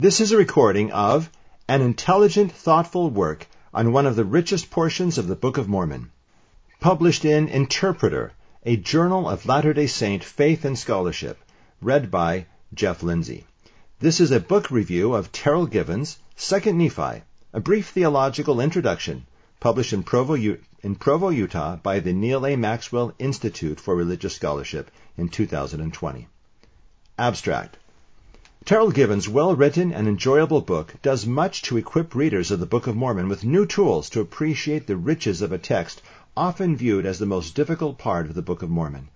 This is a recording of an intelligent, thoughtful work on one of the richest portions of the Book of Mormon, published in Interpreter, a journal of Latter-day Saint faith and scholarship, read by Jeff Lindsay. This is a book review of Terryl Givens' Second Nephi, a brief theological introduction, published in Provo, in Provo, Utah by the Neal A. Maxwell Institute for Religious Scholarship in 2020. Abstract. Terryl Givens' well-written and enjoyable book does much to equip readers of the Book of Mormon with new tools to appreciate the riches of a text often viewed as the most difficult part of the Book of Mormon.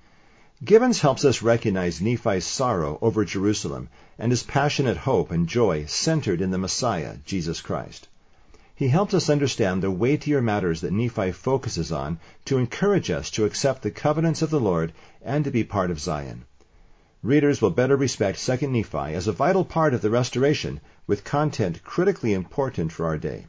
Givens helps us recognize Nephi's sorrow over Jerusalem and his passionate hope and joy centered in the Messiah, Jesus Christ. He helps us understand the weightier matters that Nephi focuses on to encourage us to accept the covenants of the Lord and to be part of Zion. Readers will better respect 2 Nephi as a vital part of the restoration with content critically important for our day.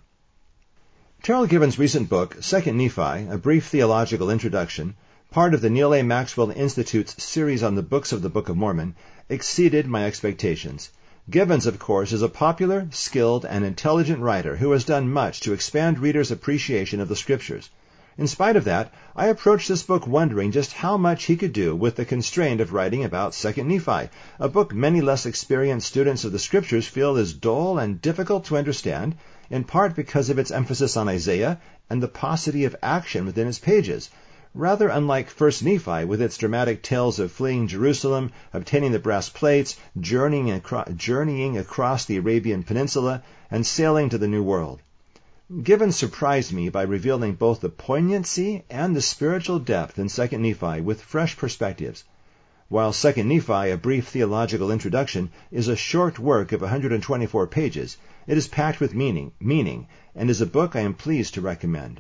Terryl Givens' recent book, 2 Nephi, A Brief Theological Introduction, part of the Neal A. Maxwell Institute's series on the books of the Book of Mormon, exceeded my expectations. Givens, of course, is a popular, skilled, and intelligent writer who has done much to expand readers' appreciation of the Scriptures. In spite of that, I approached this book wondering just how much he could do with the constraint of writing about 2nd Nephi, a book many less experienced students of the Scriptures feel is dull and difficult to understand, in part because of its emphasis on Isaiah and the paucity of action within its pages, rather unlike First Nephi with its dramatic tales of fleeing Jerusalem, obtaining the brass plates, journeying, journeying across the Arabian Peninsula, and sailing to the New World. Givens surprised me by revealing both the poignancy and the spiritual depth in 2 Nephi with fresh perspectives. While 2 Nephi, a brief theological introduction, is a short work of 124 pages, it is packed with meaning, meaning, and is a book I am pleased to recommend.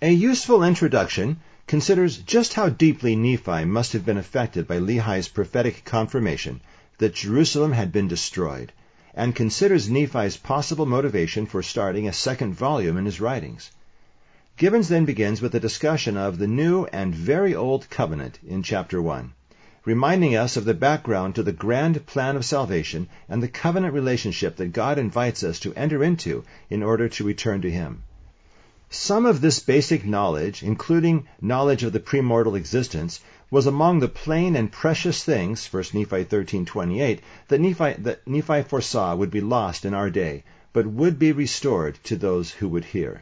A useful introduction considers just how deeply Nephi must have been affected by Lehi's prophetic confirmation that Jerusalem had been destroyed, and considers Nephi's possible motivation for starting a second volume in his writings. Givens then begins with a discussion of the New and Very Old Covenant in chapter 1, reminding us of the background to the grand plan of salvation and the covenant relationship that God invites us to enter into in order to return to Him. Some of this basic knowledge, including knowledge of the premortal existence, was among the plain and precious things, 1 Nephi 13:28, that Nephi, that Nephi foresaw would be lost in our day, but would be restored to those who would hear.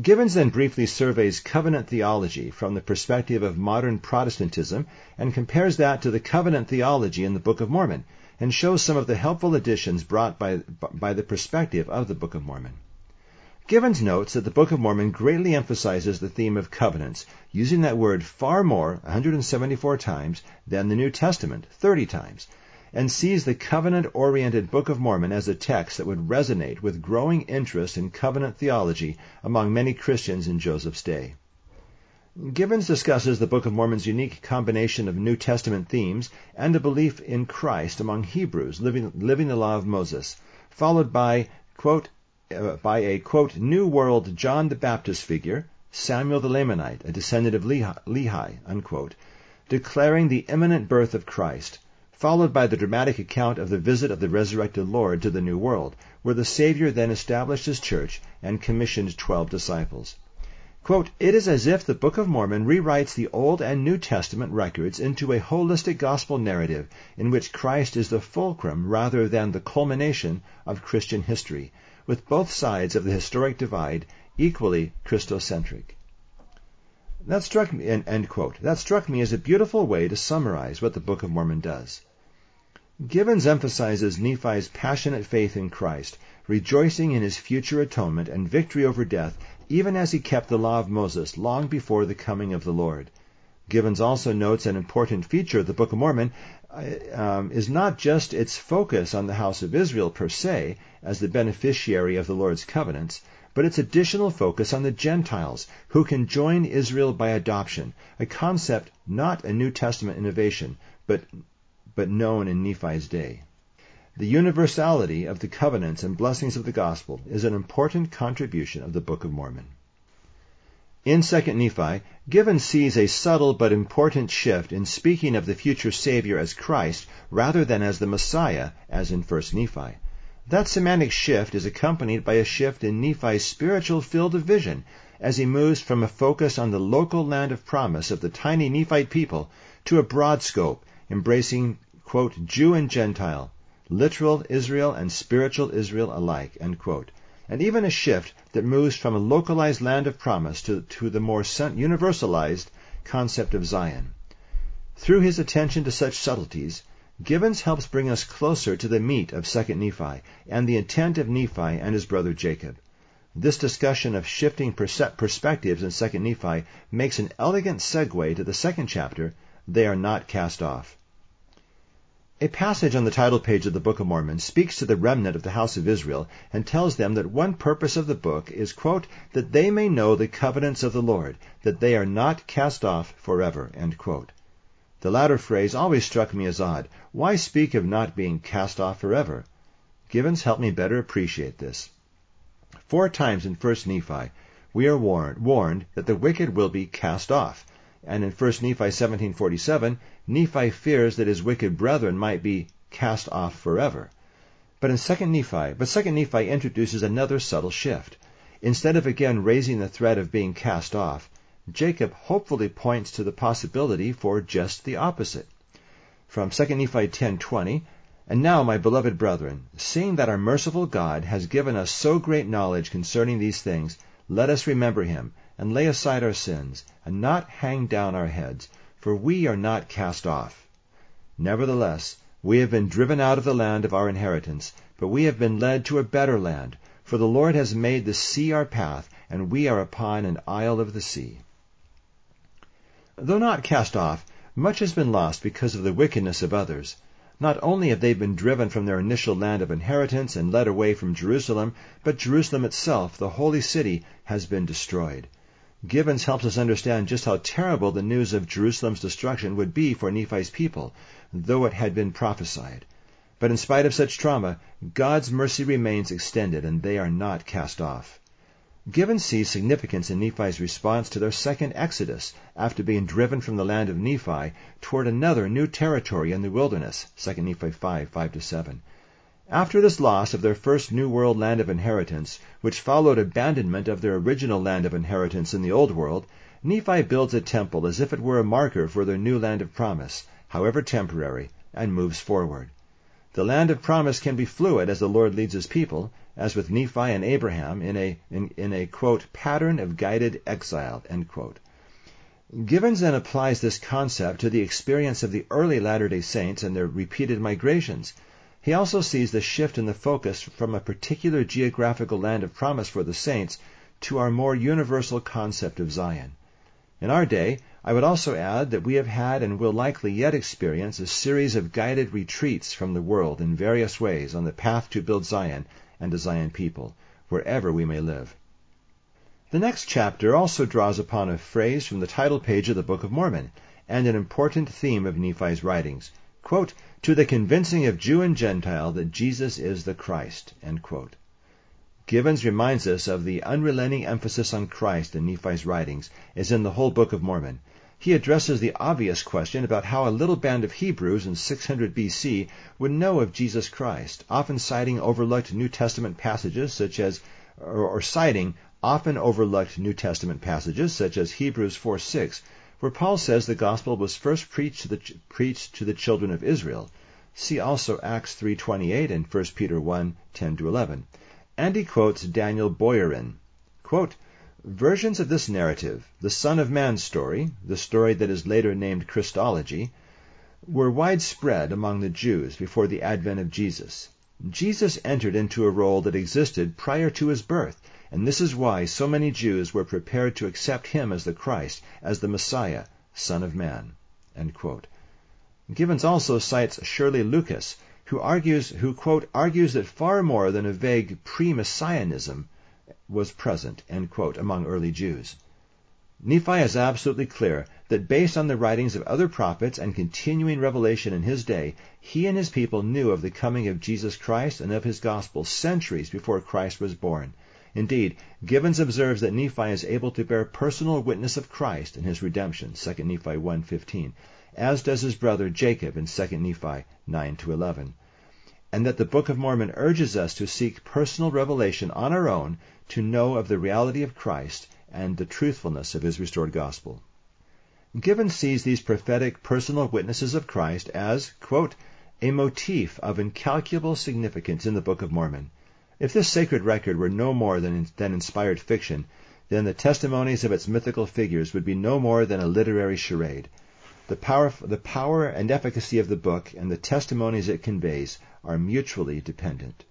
Givens then briefly surveys covenant theology from the perspective of modern Protestantism and compares that to the covenant theology in the Book of Mormon, and shows some of the helpful additions brought by, by the perspective of the Book of Mormon. Givens notes that the Book of Mormon greatly emphasizes the theme of covenants, using that word far more, 174 times, than the New Testament, 30 times, and sees the covenant-oriented Book of Mormon as a text that would resonate with growing interest in covenant theology among many Christians in Joseph's day. Givens discusses the Book of Mormon's unique combination of New Testament themes and a belief in Christ among Hebrews living, living the law of Moses, followed by, quote, uh, by a, quote, New World John the Baptist figure, Samuel the Lamanite, a descendant of Lehi, Lehi unquote, declaring the imminent birth of Christ, followed by the dramatic account of the visit of the resurrected Lord to the New World, where the Savior then established his church and commissioned twelve disciples. Quote, it is as if the Book of Mormon rewrites the Old and New Testament records into a holistic gospel narrative in which Christ is the fulcrum rather than the culmination of Christian history, with both sides of the historic divide equally Christocentric. That struck me. That struck me as a beautiful way to summarize what the Book of Mormon does. Givens emphasizes Nephi's passionate faith in Christ, rejoicing in his future atonement and victory over death, even as he kept the law of Moses long before the coming of the Lord. Givens also notes an important feature of the Book of Mormon um, is not just its focus on the house of Israel per se as the beneficiary of the Lord's covenants, but its additional focus on the Gentiles who can join Israel by adoption, a concept not a New Testament innovation, but, but known in Nephi's day. The universality of the covenants and blessings of the gospel is an important contribution of the Book of Mormon. In 2 Nephi, Givens sees a subtle but important shift in speaking of the future Savior as Christ rather than as the Messiah, as in 1 Nephi. That semantic shift is accompanied by a shift in Nephi's spiritual field of vision as he moves from a focus on the local land of promise of the tiny Nephite people to a broad scope, embracing, quote, Jew and Gentile, literal Israel and spiritual Israel alike, and even a shift that moves from a localized land of promise to, to the more universalized concept of Zion. Through his attention to such subtleties, Givens helps bring us closer to the meat of 2 Nephi and the intent of Nephi and his brother Jacob. This discussion of shifting perspectives in 2 Nephi makes an elegant segue to the second chapter, They Are Not Cast Off. A passage on the title page of the Book of Mormon speaks to the remnant of the house of Israel and tells them that one purpose of the book is, quote, that they may know the covenants of the Lord, that they are not cast off forever, The latter phrase always struck me as odd. Why speak of not being cast off forever? Givens helped me better appreciate this. Four times in 1 Nephi, we are warned, warned that the wicked will be cast off, and in 1 Nephi 17:47, Nephi fears that his wicked brethren might be cast off forever. But in 2 Nephi, but 2 Nephi introduces another subtle shift. Instead of again raising the threat of being cast off, Jacob hopefully points to the possibility for just the opposite. From 2 Nephi 10:20, and now, my beloved brethren, seeing that our merciful God has given us so great knowledge concerning these things, let us remember him, and lay aside our sins, and not hang down our heads, for we are not cast off. Nevertheless, we have been driven out of the land of our inheritance, but we have been led to a better land, for the Lord has made the sea our path, and we are upon an isle of the sea. Though not cast off, much has been lost because of the wickedness of others. Not only have they been driven from their initial land of inheritance and led away from Jerusalem, but Jerusalem itself, the holy city, has been destroyed. Givens helps us understand just how terrible the news of Jerusalem's destruction would be for Nephi's people, though it had been prophesied. But in spite of such trauma, God's mercy remains extended, and they are not cast off. Givens sees significance in Nephi's response to their second exodus after being driven from the land of Nephi toward another new territory in the wilderness, 2 Nephi 5, 5-7. After this loss of their first New World land of inheritance, which followed abandonment of their original land of inheritance in the Old World, Nephi builds a temple as if it were a marker for their new land of promise, however temporary, and moves forward. The land of promise can be fluid as the Lord leads his people, as with Nephi and Abraham in a, in, in a quote, pattern of guided exile. Givens then applies this concept to the experience of the early Latter-day Saints and their repeated migrations. He also sees the shift in the focus from a particular geographical land of promise for the saints to our more universal concept of Zion. In our day, I would also add that we have had and will likely yet experience a series of guided retreats from the world in various ways on the path to build Zion and a Zion people, wherever we may live. The next chapter also draws upon a phrase from the title page of the Book of Mormon, and an important theme of Nephi's writings. Quote, to the convincing of Jew and Gentile that Jesus is the Christ. Givens reminds us of the unrelenting emphasis on Christ in Nephi's writings, as in the whole Book of Mormon. He addresses the obvious question about how a little band of Hebrews in 600 BC would know of Jesus Christ, often citing overlooked New Testament passages such as, or, or citing often overlooked New Testament passages such as Hebrews 4 6, where Paul says the gospel was first preached to the, preached to the children of Israel. See also Acts 3.28 and 1 Peter 1, 10-11. And he quotes Daniel Boyarin. Quote, Versions of this narrative, the Son of Man's story, the story that is later named Christology, were widespread among the Jews before the advent of Jesus. Jesus entered into a role that existed prior to his birth, and this is why so many Jews were prepared to accept him as the Christ, as the Messiah, Son of Man. Givens also cites Shirley Lucass, who argues, who quote, argues that far more than a vague pre-Messianism was present, quote, among early Jews. Nephi is absolutely clear that based on the writings of other prophets and continuing revelation in his day, he and his people knew of the coming of Jesus Christ and of his gospel centuries before Christ was born. Indeed, Givens observes that Nephi is able to bear personal witness of Christ and his redemption, 2 Nephi 1.15, as does his brother Jacob in 2 Nephi 9-11, and that the Book of Mormon urges us to seek personal revelation on our own to know of the reality of Christ and the truthfulness of his restored gospel. Givens sees these prophetic personal witnesses of Christ as, a motif of incalculable significance in the Book of Mormon. If this sacred record were no more than, than inspired fiction, then the testimonies of its mythical figures would be no more than a literary charade. The power, the power and efficacy of the book and the testimonies it conveys are mutually dependent.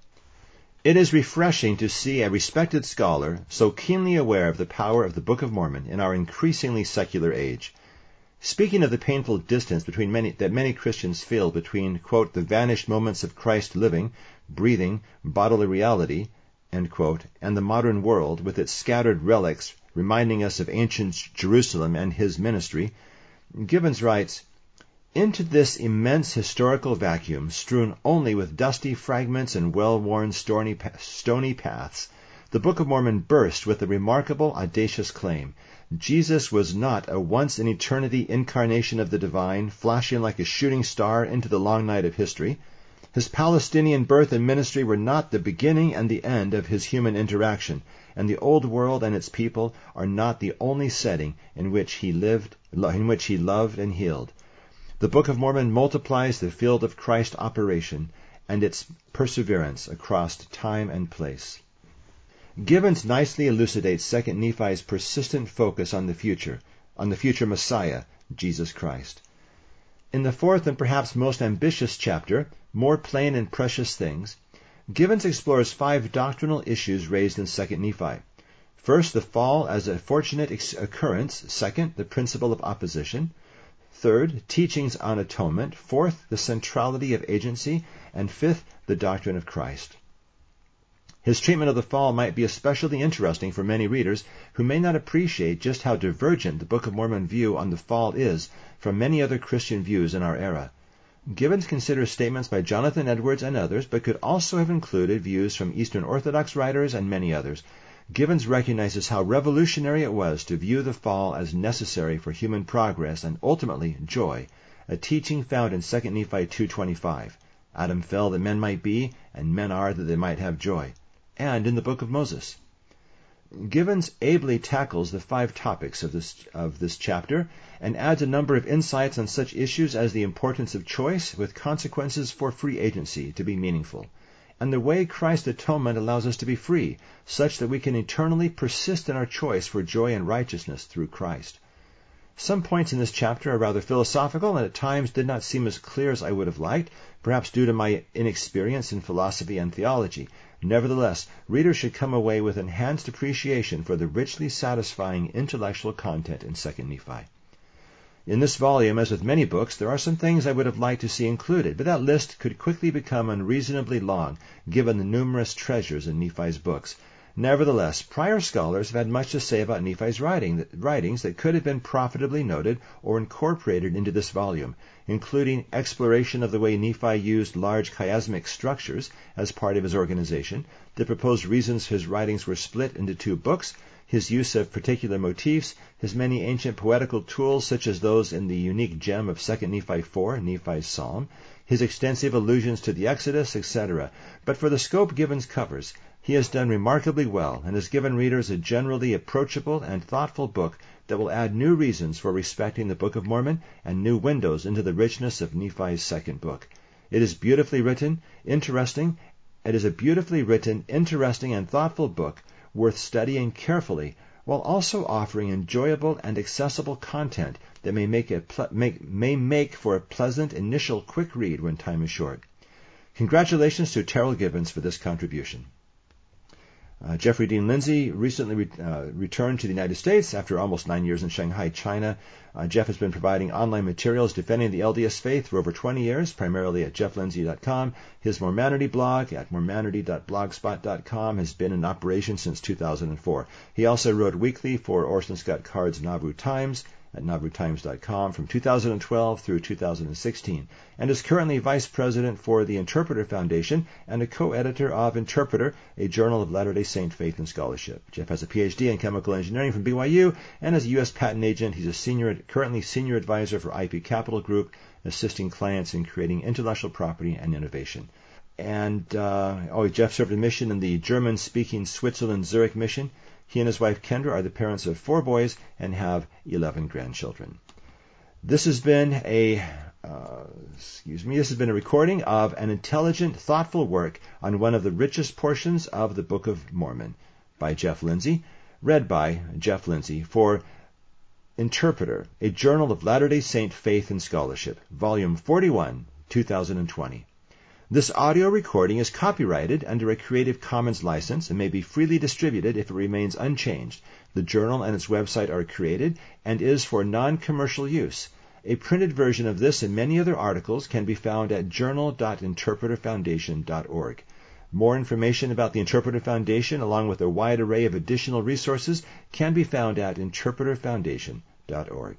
It is refreshing to see a respected scholar so keenly aware of the power of the Book of Mormon in our increasingly secular age. Speaking of the painful distance between many, that many Christians feel between, quote, the vanished moments of Christ living, breathing, bodily reality, quote, and the modern world with its scattered relics reminding us of ancient Jerusalem and his ministry, Givens writes, Into this immense historical vacuum, strewn only with dusty fragments and well-worn stony paths, the Book of Mormon burst with a remarkable, audacious claim. Jesus was not a once in eternity incarnation of the divine, flashing like a shooting star into the long night of history. His Palestinian birth and ministry were not the beginning and the end of his human interaction, and the old world and its people are not the only setting in which he lived, in which he loved and healed. The Book of Mormon multiplies the field of Christ's operation and its perseverance across time and place. Givens nicely elucidates 2 Nephi's persistent focus on the future, on the future Messiah, Jesus Christ. In the fourth and perhaps most ambitious chapter, more plain and precious things, Givens explores five doctrinal issues raised in 2 Nephi. First, the fall as a fortunate occurrence. Second, the principle of opposition. Third, teachings on atonement. Fourth, the centrality of agency. And fifth, the doctrine of Christ. His treatment of the fall might be especially interesting for many readers who may not appreciate just how divergent the Book of Mormon view on the fall is from many other Christian views in our era. Givens considers statements by Jonathan Edwards and others, but could also have included views from Eastern Orthodox writers and many others. Givens recognizes how revolutionary it was to view the fall as necessary for human progress and ultimately joy, a teaching found in 2 Nephi 2.25. Adam fell that men might be, and men are that they might have joy. And in the book of Moses. Givens ably tackles the five topics of this, of this chapter and adds a number of insights on such issues as the importance of choice with consequences for free agency to be meaningful, and the way Christ's atonement allows us to be free, such that we can eternally persist in our choice for joy and righteousness through Christ. Some points in this chapter are rather philosophical and at times did not seem as clear as I would have liked, perhaps due to my inexperience in philosophy and theology, Nevertheless, readers should come away with enhanced appreciation for the richly satisfying intellectual content in 2 Nephi. In this volume, as with many books, there are some things I would have liked to see included, but that list could quickly become unreasonably long given the numerous treasures in Nephi's books. Nevertheless, prior scholars have had much to say about Nephi's writing, writings that could have been profitably noted or incorporated into this volume, including exploration of the way Nephi used large chiasmic structures as part of his organization, the proposed reasons his writings were split into two books, his use of particular motifs, his many ancient poetical tools such as those in the unique gem of 2 Nephi 4, Nephi's Psalm, his extensive allusions to the Exodus, etc. But for the scope Givens covers, he has done remarkably well and has given readers a generally approachable and thoughtful book that will add new reasons for respecting the Book of Mormon and new windows into the richness of Nephi's second book. It is beautifully written, interesting. It is a beautifully written, interesting, and thoughtful book worth studying carefully while also offering enjoyable and accessible content that may make, a ple- make, may make for a pleasant initial quick read when time is short. Congratulations to Terryl Givens for this contribution. Uh, Jeffrey Dean Lindsay recently re- uh, returned to the United States after almost nine years in Shanghai, China. Uh, Jeff has been providing online materials defending the LDS faith for over 20 years, primarily at jefflindsay.com. His Mormonity blog at mormonity.blogspot.com has been in operation since 2004. He also wrote weekly for Orson Scott Card's Nauvoo Times at nauvootimes.com from 2012 through 2016, and is currently Vice President for the Interpreter Foundation and a co-editor of Interpreter, a journal of Latter-day Saint faith and scholarship. Jeff has a PhD in chemical engineering from BYU, and as a U.S. patent agent, he's a senior, currently senior advisor for IP Capital Group, assisting clients in creating intellectual property and innovation. And uh, oh, Jeff served a mission in the German-speaking Switzerland Zurich mission. He and his wife Kendra are the parents of four boys and have 11 grandchildren. This has been a uh, excuse me, this has been a recording of an intelligent, thoughtful work on one of the richest portions of the Book of Mormon by Jeff Lindsay, read by Jeff Lindsay for Interpreter, a Journal of Latter-day Saint Faith and Scholarship, Volume 41, 2020. This audio recording is copyrighted under a Creative Commons license and may be freely distributed if it remains unchanged. The journal and its website are created and is for non-commercial use. A printed version of this and many other articles can be found at journal.interpreterfoundation.org. More information about the Interpreter Foundation, along with a wide array of additional resources, can be found at interpreterfoundation.org.